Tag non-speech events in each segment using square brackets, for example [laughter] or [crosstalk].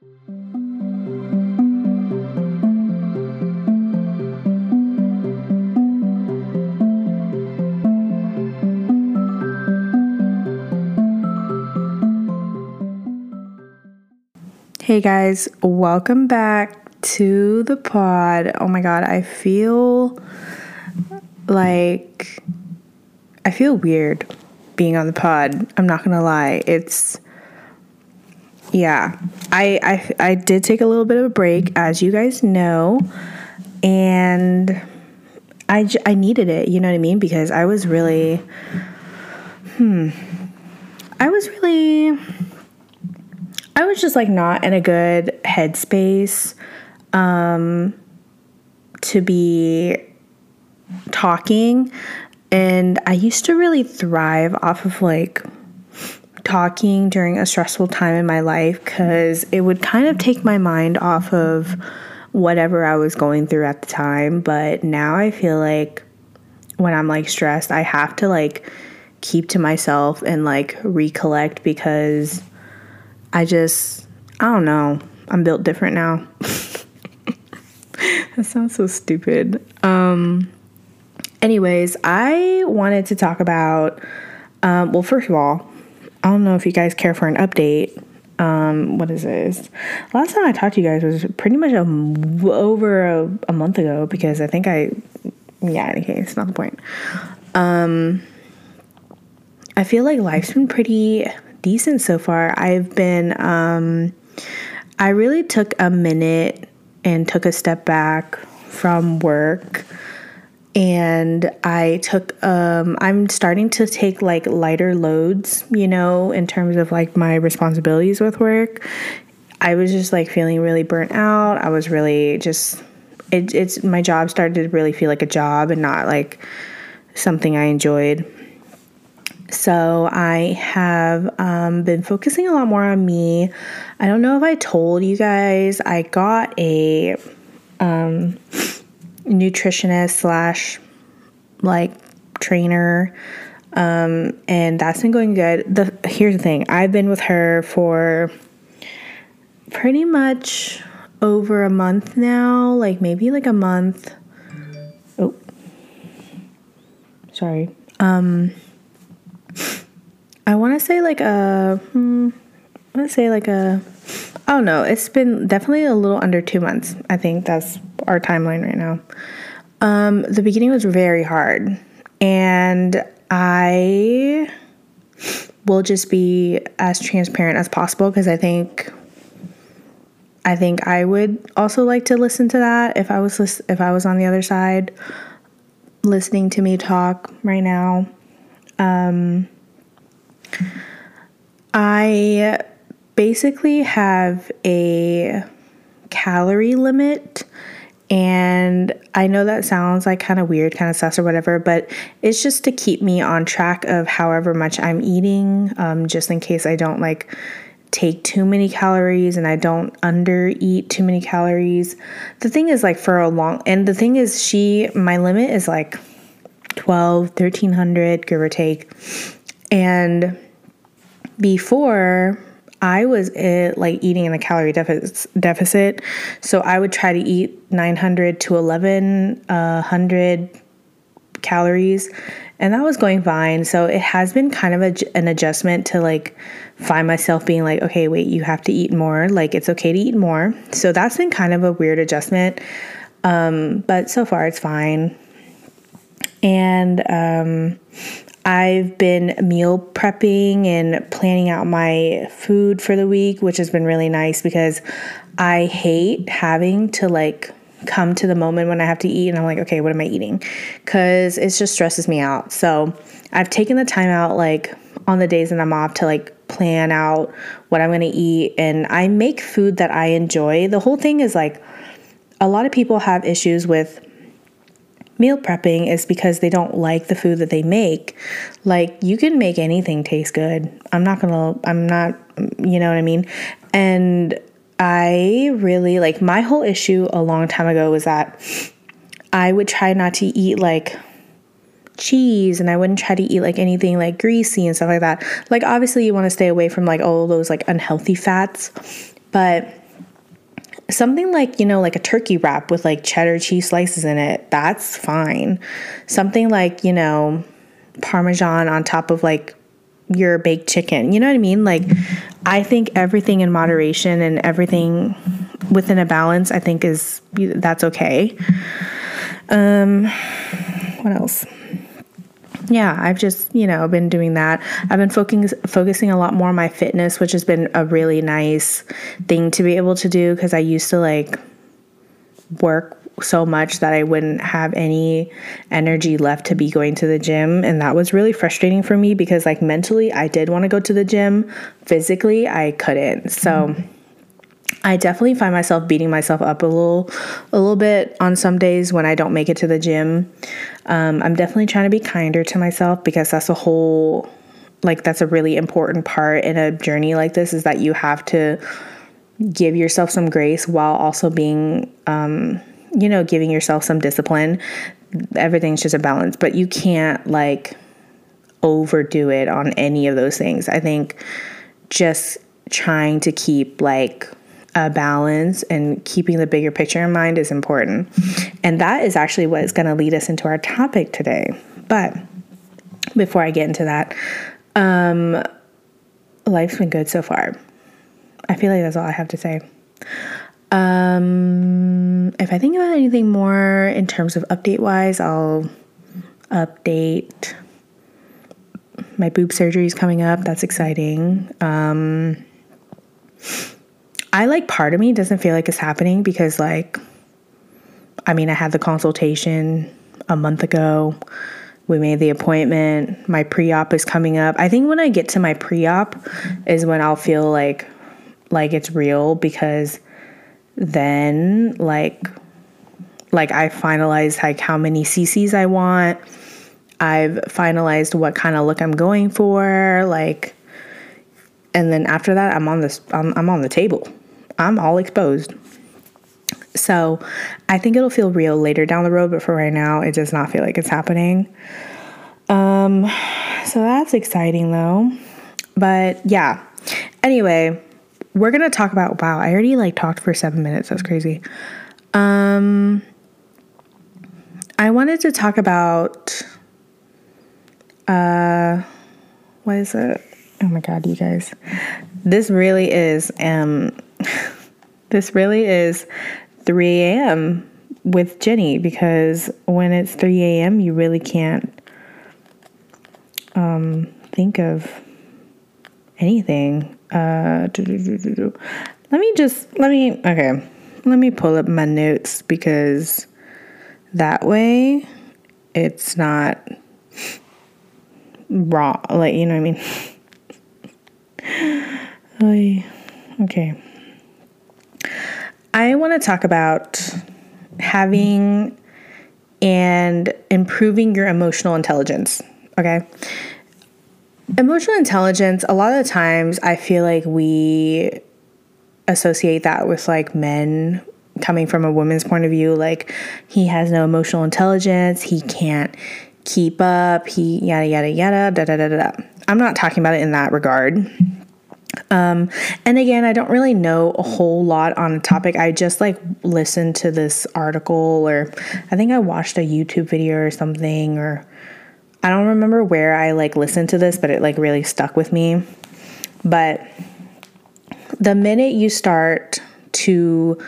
Hey guys, welcome back to the pod. Oh my god, I feel like I feel weird being on the pod. I'm not gonna lie. It's yeah. I I I did take a little bit of a break, as you guys know, and I j- I needed it. You know what I mean? Because I was really hmm. I was really I was just like not in a good headspace um, to be talking. And I used to really thrive off of like talking during a stressful time in my life because it would kind of take my mind off of whatever I was going through at the time. But now I feel like when I'm like stressed, I have to like keep to myself and like recollect because I just, I don't know. I'm built different now. [laughs] that sounds so stupid. Um, anyways, I wanted to talk about, um, well, first of all, I don't know if you guys care for an update. Um, what is this? Last time I talked to you guys was pretty much a, over a, a month ago because I think I, yeah, any it's not the point. Um, I feel like life's been pretty decent so far. I've been, um, I really took a minute and took a step back from work and I took um I'm starting to take like lighter loads, you know, in terms of like my responsibilities with work. I was just like feeling really burnt out. I was really just it, it's my job started to really feel like a job and not like something I enjoyed. So I have um, been focusing a lot more on me. I don't know if I told you guys, I got a um, nutritionist slash like trainer. Um, and that's been going good. The here's the thing. I've been with her for pretty much over a month now, like maybe like a month. Oh. Sorry. Um I want to say like a, hmm, I want to say like a, Don't know. It's been definitely a little under two months. I think that's our timeline right now. Um, the beginning was very hard, and I will just be as transparent as possible because I think I think I would also like to listen to that if I was if I was on the other side listening to me talk right now. Um, I basically have a calorie limit. And I know that sounds like kind of weird, kind of sus or whatever, but it's just to keep me on track of however much I'm eating, um, just in case I don't like take too many calories and I don't under eat too many calories. The thing is, like, for a long, and the thing is, she, my limit is like 12, 1300, give or take. And before I was it, like eating in a calorie deficit, deficit, so I would try to eat 900 to 1100 uh, calories, and that was going fine. So it has been kind of a, an adjustment to like find myself being like, okay, wait, you have to eat more. Like it's okay to eat more. So that's been kind of a weird adjustment, um, but so far it's fine. And um, I've been meal prepping and planning out my food for the week, which has been really nice because I hate having to like come to the moment when I have to eat and I'm like, okay, what am I eating? Because it just stresses me out. So I've taken the time out, like on the days that I'm off, to like plan out what I'm gonna eat. And I make food that I enjoy. The whole thing is like, a lot of people have issues with meal prepping is because they don't like the food that they make. Like you can make anything taste good. I'm not going to I'm not you know what I mean? And I really like my whole issue a long time ago was that I would try not to eat like cheese and I wouldn't try to eat like anything like greasy and stuff like that. Like obviously you want to stay away from like all those like unhealthy fats, but something like, you know, like a turkey wrap with like cheddar cheese slices in it, that's fine. Something like, you know, parmesan on top of like your baked chicken. You know what I mean? Like I think everything in moderation and everything within a balance, I think is that's okay. Um what else? Yeah, I've just, you know, been doing that. I've been focusing focusing a lot more on my fitness, which has been a really nice thing to be able to do because I used to like work so much that I wouldn't have any energy left to be going to the gym and that was really frustrating for me because like mentally I did want to go to the gym, physically I couldn't. So mm-hmm I definitely find myself beating myself up a little, a little bit on some days when I don't make it to the gym. Um, I'm definitely trying to be kinder to myself because that's a whole, like that's a really important part in a journey like this is that you have to give yourself some grace while also being, um, you know, giving yourself some discipline. Everything's just a balance, but you can't like overdo it on any of those things. I think just trying to keep like a balance and keeping the bigger picture in mind is important. And that is actually what is going to lead us into our topic today. But before I get into that, um, life's been good so far. I feel like that's all I have to say. Um, if I think about anything more in terms of update wise, I'll update. My boob surgery is coming up. That's exciting. Um, I like part of me doesn't feel like it's happening because like I mean I had the consultation a month ago. We made the appointment. My pre-op is coming up. I think when I get to my pre-op is when I'll feel like like it's real because then like like I finalized like how many CCs I want. I've finalized what kind of look I'm going for, like and then after that I'm on this I'm, I'm on the table. I'm all exposed. So I think it'll feel real later down the road, but for right now, it does not feel like it's happening. Um, so that's exciting though. But yeah. Anyway, we're gonna talk about wow, I already like talked for seven minutes. That's crazy. Um I wanted to talk about uh what is it? Oh my god, you guys. This really is um this really is 3 a.m. with Jenny because when it's 3 a.m., you really can't um, think of anything. Uh, let me just, let me, okay, let me pull up my notes because that way it's not raw. Like, you know what I mean? [laughs] okay. I want to talk about having and improving your emotional intelligence. Okay. Emotional intelligence, a lot of the times I feel like we associate that with like men coming from a woman's point of view. Like he has no emotional intelligence, he can't keep up, he yada, yada, yada, da, da, da, da. I'm not talking about it in that regard. Um, and again, I don't really know a whole lot on a topic. I just like listened to this article, or I think I watched a YouTube video or something, or I don't remember where I like listened to this, but it like really stuck with me. But the minute you start to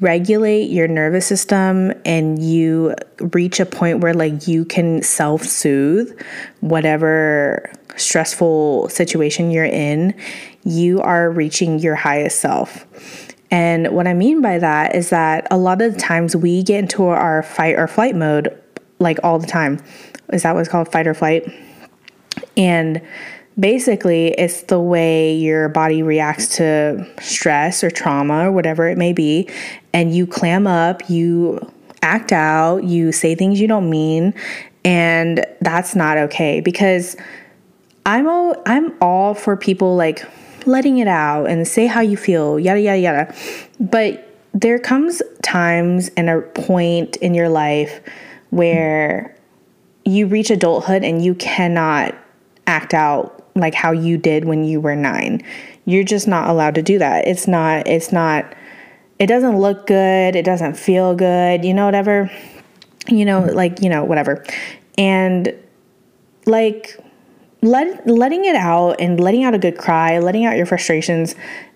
regulate your nervous system and you reach a point where like you can self-soothe whatever stressful situation you're in you are reaching your highest self. And what I mean by that is that a lot of the times we get into our fight or flight mode like all the time. Is that what's called fight or flight? And basically, it's the way your body reacts to stress or trauma or whatever it may be. And you clam up, you act out, you say things you don't mean. And that's not okay because I'm all I'm all for people like letting it out and say how you feel, yada, yada, yada. But there comes times and a point in your life where you reach adulthood and you cannot act out like how you did when you were nine. You're just not allowed to do that. It's not, it's not, it doesn't look good, it doesn't feel good, you know, whatever. You know, like, you know, whatever. And like let letting it out and letting out a good cry, letting out your frustrations,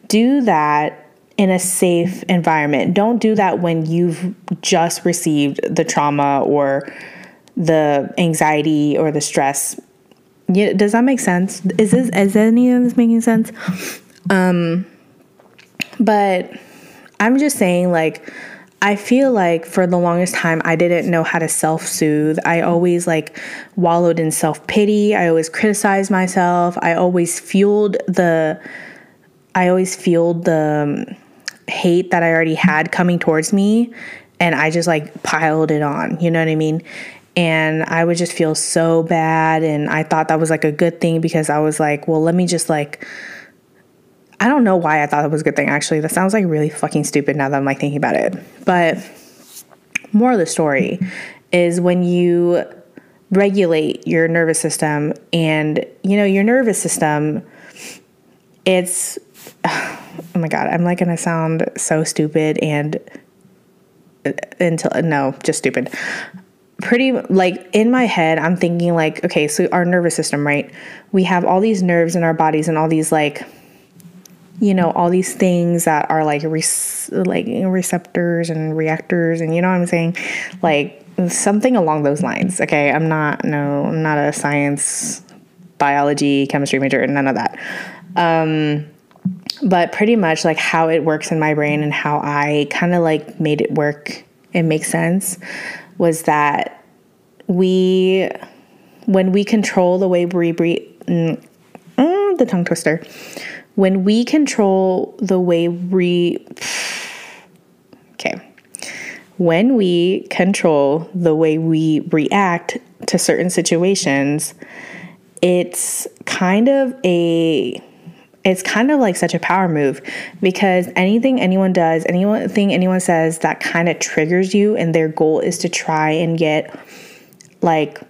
do that in a safe environment. Don't do that when you've just received the trauma or the anxiety or the stress. Yeah, does that make sense? Is this is any of this making sense? Um but I'm just saying like I feel like for the longest time I didn't know how to self-soothe. I always like wallowed in self-pity. I always criticized myself. I always fueled the I always fueled the um, hate that I already had coming towards me and I just like piled it on. You know what I mean? And I would just feel so bad and I thought that was like a good thing because I was like, well, let me just like I don't know why I thought it was a good thing actually. That sounds like really fucking stupid now that I'm like thinking about it. But more of the story is when you regulate your nervous system and you know your nervous system it's [sighs] oh my god i'm like gonna sound so stupid and uh, until no just stupid pretty like in my head i'm thinking like okay so our nervous system right? We have all these nerves in our bodies and all these like you know all these things that are like like receptors and reactors and you know what i'm saying? Like something along those lines okay? I'm not no i'm not a science biology chemistry major none of that. Um but pretty much like how it works in my brain and how i kind of like made it work and make sense was that we when we control the way we breathe mm, mm, the tongue twister when we control the way we [sighs] okay. When we control the way we react to certain situations it's kind of a it's kind of like such a power move because anything anyone does anything anyone says that kind of triggers you and their goal is to try and get like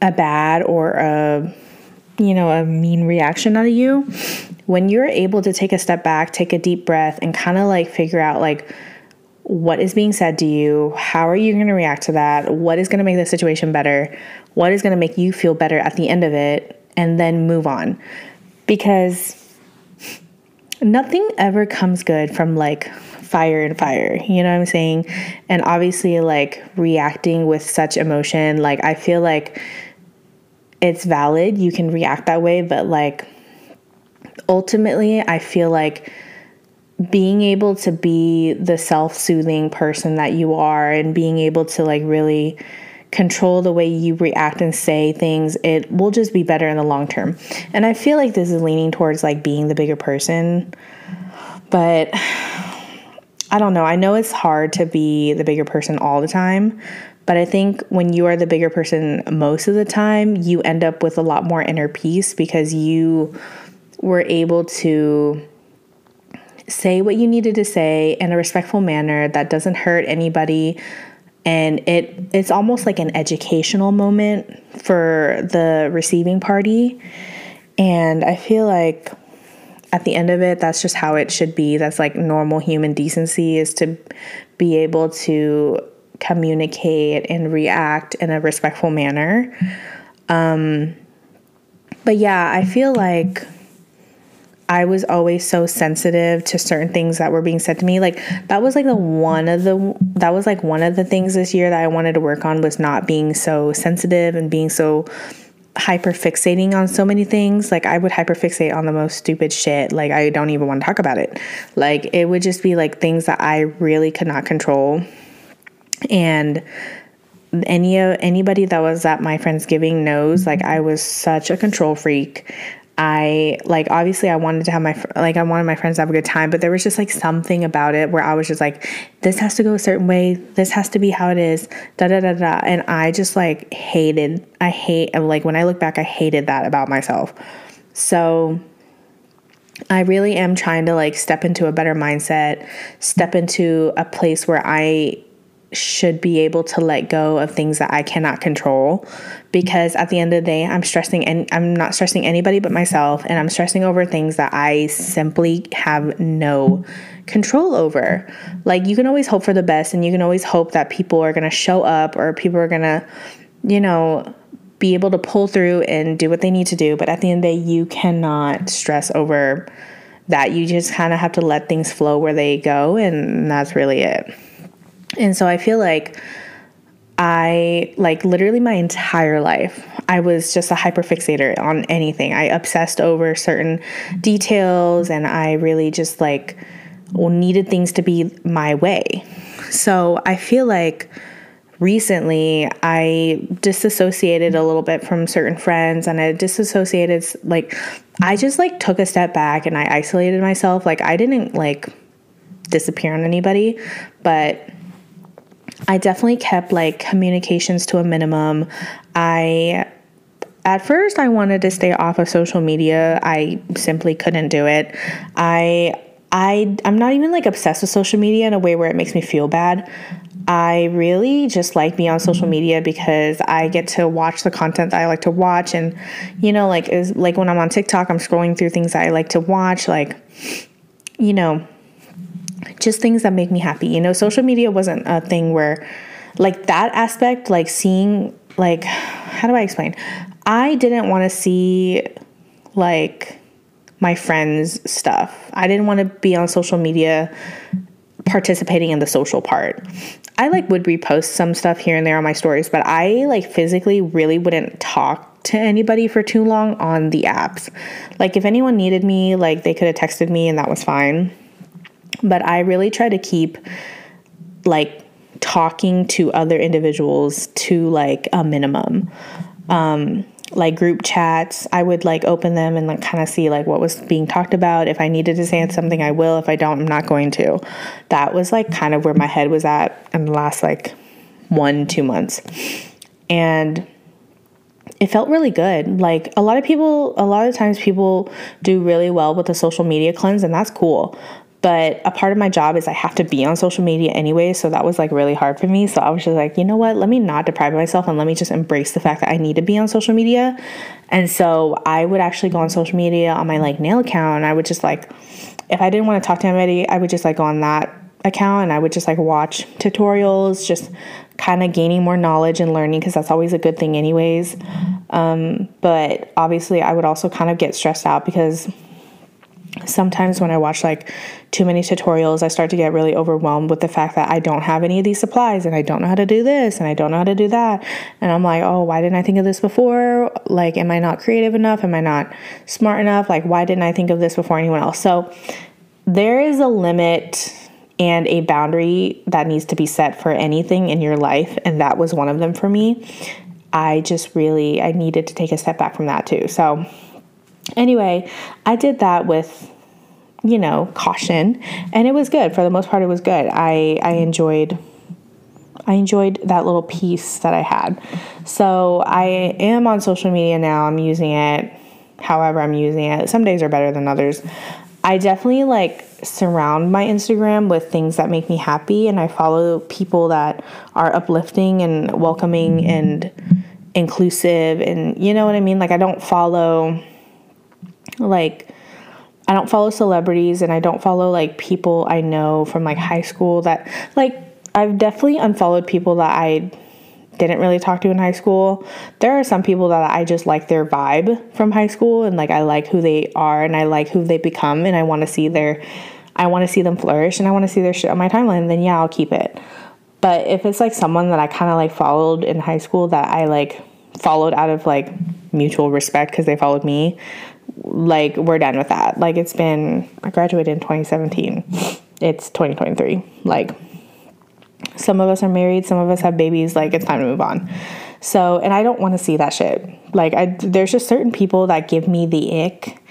a bad or a you know, a mean reaction out of you, when you're able to take a step back, take a deep breath, and kind of like figure out like what is being said to you, how are you going to react to that, what is going to make the situation better, what is going to make you feel better at the end of it, and then move on. Because nothing ever comes good from like fire and fire, you know what I'm saying? And obviously, like reacting with such emotion, like I feel like it's valid. You can react that way, but like ultimately, I feel like being able to be the self soothing person that you are and being able to like really control the way you react and say things, it will just be better in the long term. And I feel like this is leaning towards like being the bigger person, but I don't know. I know it's hard to be the bigger person all the time, but I think when you are the bigger person most of the time, you end up with a lot more inner peace because you were able to say what you needed to say in a respectful manner that doesn't hurt anybody and it it's almost like an educational moment for the receiving party and i feel like at the end of it that's just how it should be that's like normal human decency is to be able to communicate and react in a respectful manner. Um, but yeah, I feel like I was always so sensitive to certain things that were being said to me. Like that was like the one of the that was like one of the things this year that I wanted to work on was not being so sensitive and being so hyper fixating on so many things. Like I would hyper fixate on the most stupid shit. Like I don't even want to talk about it. Like it would just be like things that I really could not control and any anybody that was at my Friendsgiving knows like I was such a control freak. I like obviously I wanted to have my like I wanted my friends to have a good time, but there was just like something about it where I was just like, this has to go a certain way. This has to be how it is. Da da da da. And I just like hated. I hate like when I look back, I hated that about myself. So I really am trying to like step into a better mindset, step into a place where I should be able to let go of things that I cannot control because at the end of the day I'm stressing and I'm not stressing anybody but myself and I'm stressing over things that I simply have no control over. Like you can always hope for the best and you can always hope that people are to show up or people are to, you know, be able to pull through and do what they need to do. But at the end of the day, you cannot stress over that. You just kind of have to let things flow where they go, and that's really it. And so I feel like I, like, literally my entire life, I was just a hyperfixator on anything. I obsessed over certain details and I really just like needed things to be my way. So I feel like recently I disassociated a little bit from certain friends and I disassociated like I just like took a step back and I isolated myself. Like I didn't like disappear on anybody, but I definitely kept like communications to a minimum. I at first I wanted to stay off of social media. I simply couldn't do it. I I I'm not even like obsessed with social media in a way where it makes me feel bad. I really just like being on social media because I get to watch the content that I like to watch and you know like is like when I'm on TikTok I'm scrolling through things that I like to watch like you know just things that make me happy. You know, social media wasn't a thing where like that aspect like seeing like how do I explain? I didn't want to see like my friends' stuff. I didn't want to be on social media participating in the social part. I like would repost some stuff here and there on my stories, but I like physically really wouldn't talk to anybody for too long on the apps. Like if anyone needed me, like they could have texted me and that was fine. But I really try to keep like talking to other individuals to like a minimum. Um, like group chats i would like open them and like kind of see like what was being talked about. If i needed to say something i will. If i don't i'm not going to. That was like kind of where my head was at in the last like one two months. And it felt really good. Like a lot of people a lot of times people do really well with the social media cleanse and that's cool but a part of my job is I have to be on social media anyway. So that was like really hard for me. So I was just like, you know what? Let me not deprive myself and let me just embrace the fact that I need to be on social media. And so I would actually go on social media on my like nail account. And I would just like, if I didn't want to talk to anybody, I would just like go on that account and I would just like watch tutorials, just kind of gaining more knowledge and learning because that's always a good thing, anyways. Um, but obviously, I would also kind of get stressed out because sometimes when I watch like too many tutorials, I start to get really overwhelmed with the fact that I don't have any of these supplies and I don't know how to do this and I don't know how to do that. And I'm like, oh, why didn't I think of this before? Like, am I not creative enough? Am I not smart enough? Like, why didn't I think of this before anyone else? So there is a limit and a boundary that needs to be set for anything in your life. And that was one of them for me. I just really, I needed to take a step back from that too. So, Anyway, I did that with you know, caution, and it was good. For the most part it was good. I I enjoyed I enjoyed that little piece that I had. So, I am on social media now. I'm using it however I'm using it. Some days are better than others. I definitely like surround my Instagram with things that make me happy and I follow people that are uplifting and welcoming and inclusive and you know what I mean? Like I don't follow like, I don't follow celebrities and I don't follow like people I know from like high school that like I've definitely unfollowed people that I didn't really talk to in high school. There are some people that I just like their vibe from high school and like I like who they are and I like who they become and I want to see their I want to see them flourish and I want to see their shit on my timeline, then yeah, I'll keep it. But if it's like someone that I kind of like followed in high school that I like followed out of like mutual respect because they followed me, like we're done with that. Like it's been I graduated in 2017. It's 2023. Like some of us are married, some of us have babies, like it's time to move on. So, and I don't want to see that shit. Like I there's just certain people that give me the ick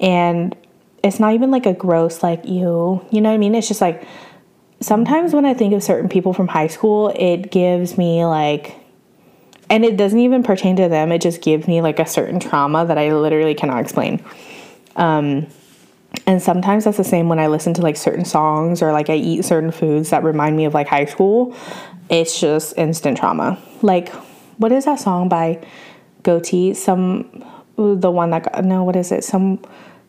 and it's not even like a gross like you, you know what I mean? It's just like sometimes when I think of certain people from high school, it gives me like and it doesn't even pertain to them. It just gives me like a certain trauma that i literally cannot explain. Um, and sometimes that's the same when i listen to like certain songs or like i eat certain foods that remind me of like high school. It's just instant trauma. Like what is that song by Gotye? Some the one that no what is it? Some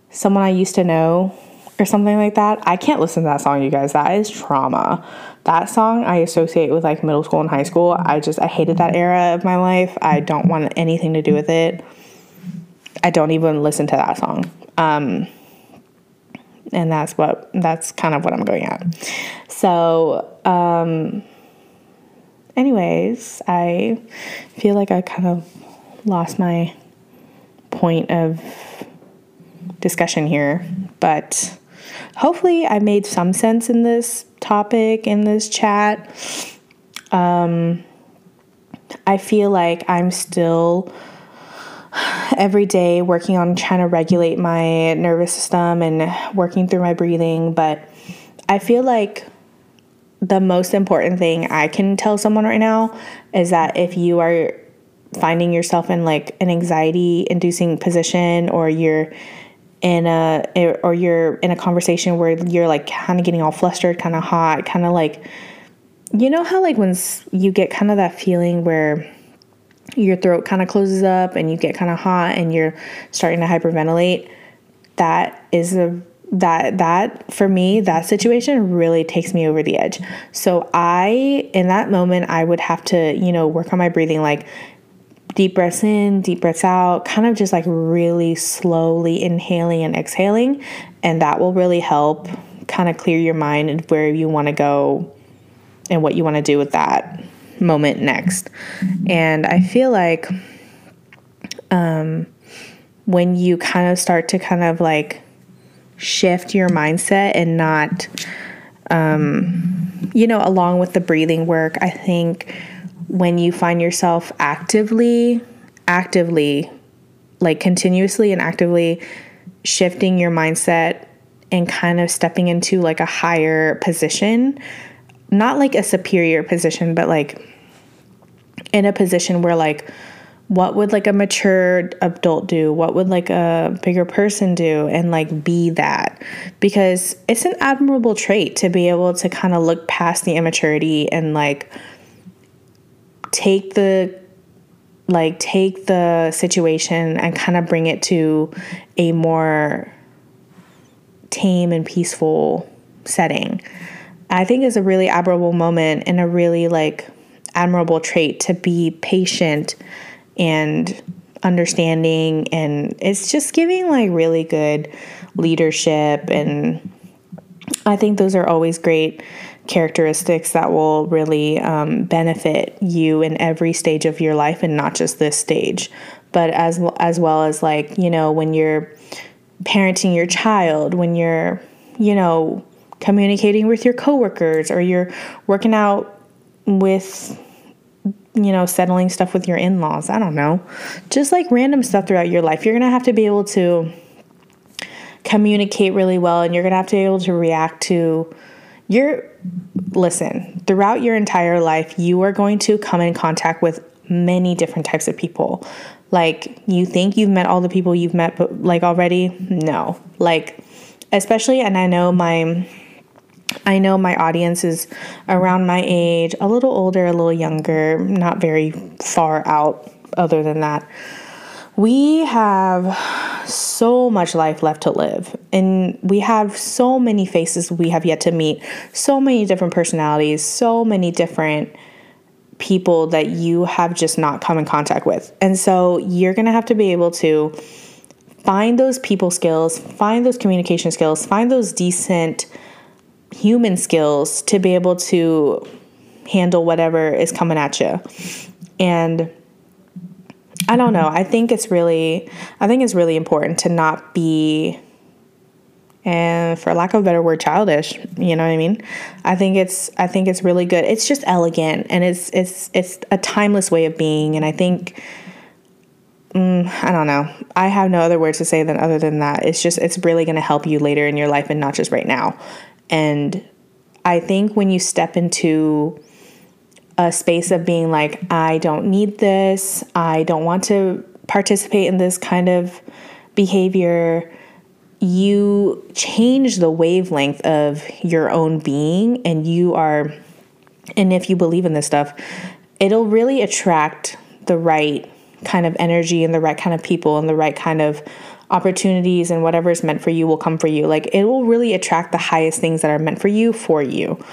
someone i used to know or something like that. I can't listen to that song, you guys. That is trauma. That song I associate with like middle school and high school. I just, I hated that era of my life. I don't want anything to do with it. I don't even listen to that song. Um, and that's what, that's kind of what I'm going at. So, um, anyways, I feel like I kind of lost my point of discussion here, but hopefully I made some sense in this topic in this chat. Um, I feel like I'm still every day working on trying to regulate my nervous system and working through my breathing, but I feel like the most important thing I can tell someone right now is that if you are finding yourself in like an anxiety inducing position or you're in a eh, or you're in a conversation where you're like kind of getting all flustered, kind of hot, kind of like you know how like when you get kind of that feeling where your throat kind of closes up and you get kind of hot and you're starting to hyperventilate? That is a that that for me that situation really takes me over the edge. So i in that moment i would have to you know work on my breathing like deep breaths in deep breaths out kind of just like really slowly inhaling and exhaling. And that will really help kind of clear your mind and where you want to go and what you want to do with that moment next. And i feel like um when you kind of start to kind of like shift your mindset and not, um, you know, along with the breathing work, I think when you find yourself actively, actively, like continuously and actively shifting your mindset and kind of stepping into like a higher position, not like a superior position, but like in a position where like what would like a mature adult do? What would like a bigger person do? And like be that. Because it's an admirable trait to be able to kind of look past the immaturity and like take the like take the situation and kind of bring it to a more tame and peaceful setting. I think is a really admirable moment and a really like admirable trait to be patient and understanding. And it's just giving like really good leadership. And i think those are always great characteristics that will really um, benefit you in every stage of your life and not just this stage but as as well as like you know when you're parenting your child when you're you know communicating with your coworkers or you're working out with you know, settling stuff with your in laws. I don't know. Just like random stuff throughout your life. You're going to have to be able to communicate really well and you're going to have to be able to react to your. Listen, throughout your entire life, you are going to come in contact with many different types of people. Like, you think you've met all the people you've met, but like already? No. Like, especially, and I know my I know my audience is around my age, a little older, a little younger, not very far out other than that. We have so much life left to live, and we have so many faces we have yet to meet, so many different personalities, so many different people that you have just not come in contact with. And so you're gonna have to be able to find those people skills, find those communication skills, find those decent human skills to be able to handle whatever is coming at you. And I don't know. I think it's really I think it's really important to not be and for lack of a better word childish, you know what I mean? I think it's I think it's really good. It's just elegant and it's it's it's a timeless way of being and I think mm, I don't know. I have no other words to say than other than that. It's just it's really going to help you later in your life and not just right now. And I think when you step into a space of being like, I don't need this, I don't want to participate in this kind of behavior, you change the wavelength of your own being, and you are, and if you believe in this stuff, it'll really attract the right kind of energy and the right kind of people and the right kind of opportunities and whatever is meant for you will come for you. Like it will really attract the highest things that are meant for you for you.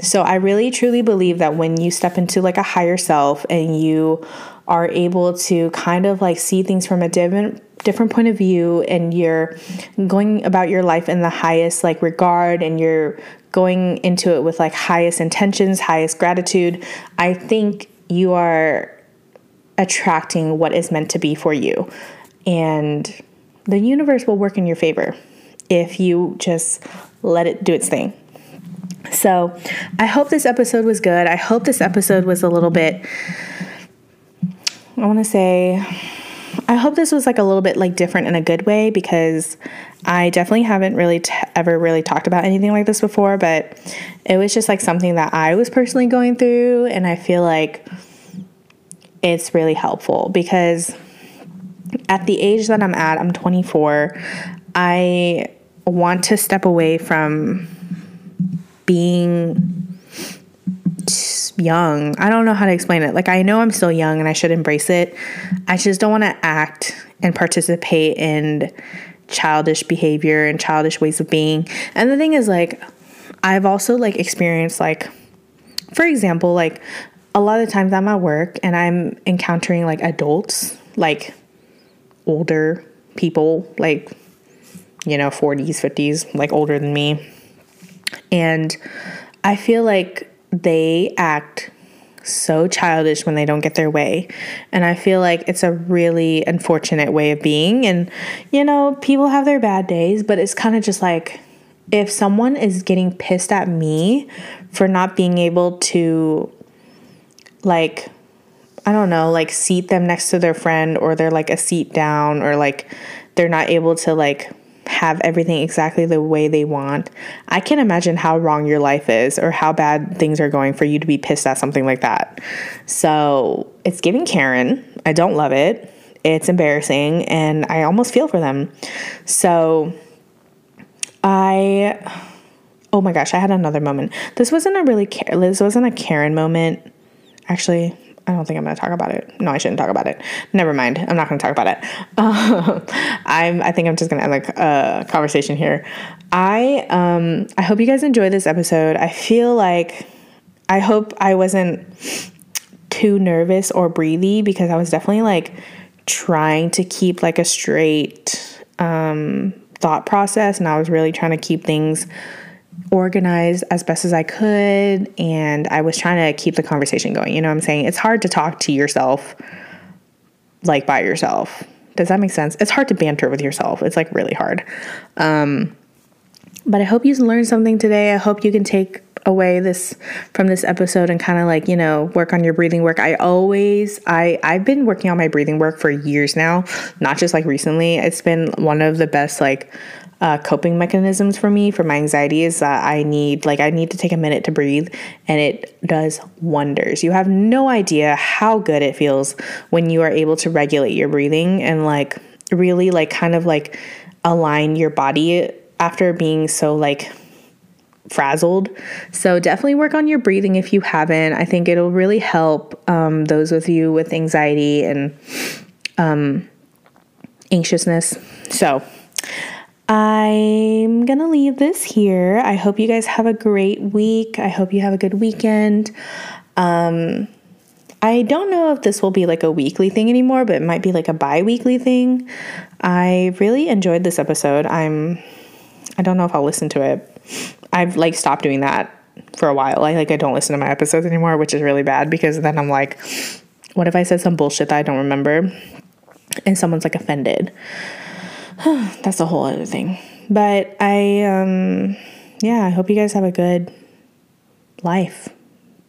So I really truly believe that when you step into like a higher self and you are able to kind of like see things from a different different point of view and you're going about your life in the highest like regard and you're going into it with like highest intentions, highest gratitude, I think you are attracting what is meant to be for you. And the universe will work in your favor if you just let it do its thing. So, I hope this episode was good. I hope this episode was a little bit, I want to say, I hope this was like a little bit like different in a good way because I definitely haven't really t- ever really talked about anything like this before, but it was just like something that I was personally going through and I feel like it's really helpful because at the age that I'm at, I'm 24, I want to step away from being young. I don't know how to explain it. Like, I know I'm still young and I should embrace it. I just don't want to act and participate in childish behavior and childish ways of being. And the thing is, like, I've also like experienced, like, for example, like a lot of times I'm at work and I'm encountering like adults, like older people, like, you know, 40s, 50s, like older than me. And I feel like they act so childish when they don't get their way. And I feel like it's a really unfortunate way of being. And, you know, people have their bad days, but it's kind of just like if someone is getting pissed at me for not being able to, like, I don't know, like seat them next to their friend or they're like a seat down or like they're not able to, like, have everything exactly the way they want. I can't imagine how wrong your life is or how bad things are going for you to be pissed at something like that. So it's giving Karen. I don't love it. It's embarrassing and I almost feel for them. So I oh my gosh, I had another moment. This wasn't a really this wasn't a Karen moment. Actually, I don't think I'm going to talk about it. No, I shouldn't talk about it. Never mind. I'm not going to talk about it. Uh, [laughs] I'm. I think I'm just going to end the uh, conversation here. I um. I hope you guys enjoyed this episode. I feel like. I hope I wasn't too nervous or breathy because I was definitely like trying to keep like a straight um, thought process, and I was really trying to keep things organized as best as I could and I was trying to keep the conversation going. You know what I'm saying? It's hard to talk to yourself like by yourself. Does that make sense? It's hard to banter with yourself. It's like really hard. Um, but I hope you learned something today. I hope you can take away this from this episode and kind of like you know work on your breathing work i always i i've been working on my breathing work for years now not just like recently it's been one of the best like uh, coping mechanisms for me for my anxiety is that I need like I need to take a minute to breathe and it does wonders. You have no idea how good it feels when you are able to regulate your breathing and like really like kind of like align your body after being so like frazzled. So definitely work on your breathing if you haven't. I think it'll really help um, those with you with anxiety and um, anxiousness. So I'm going to leave this here. I hope you guys have a great week. I hope you have a good weekend. Um, I don't know if this will be like a weekly thing anymore, but it might be like a bi weekly thing. I really enjoyed this episode. I'm, I don't know if I'll listen to it. I've like stopped doing that for a while. I like, I don't listen to my episodes anymore, which is really bad because then I'm like, what if I said some bullshit that I don't remember and someone's like offended? [sighs] that's a whole other thing. But I, um, yeah, I hope you guys have a good life.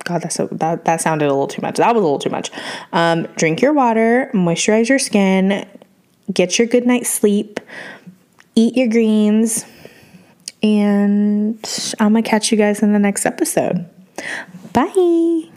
God, that's so, that that sounded a little too much. That was a little too much. Um, drink your water, moisturize your skin, get your good night's sleep, eat your greens, and I'm gonna catch you guys in the next episode. Bye.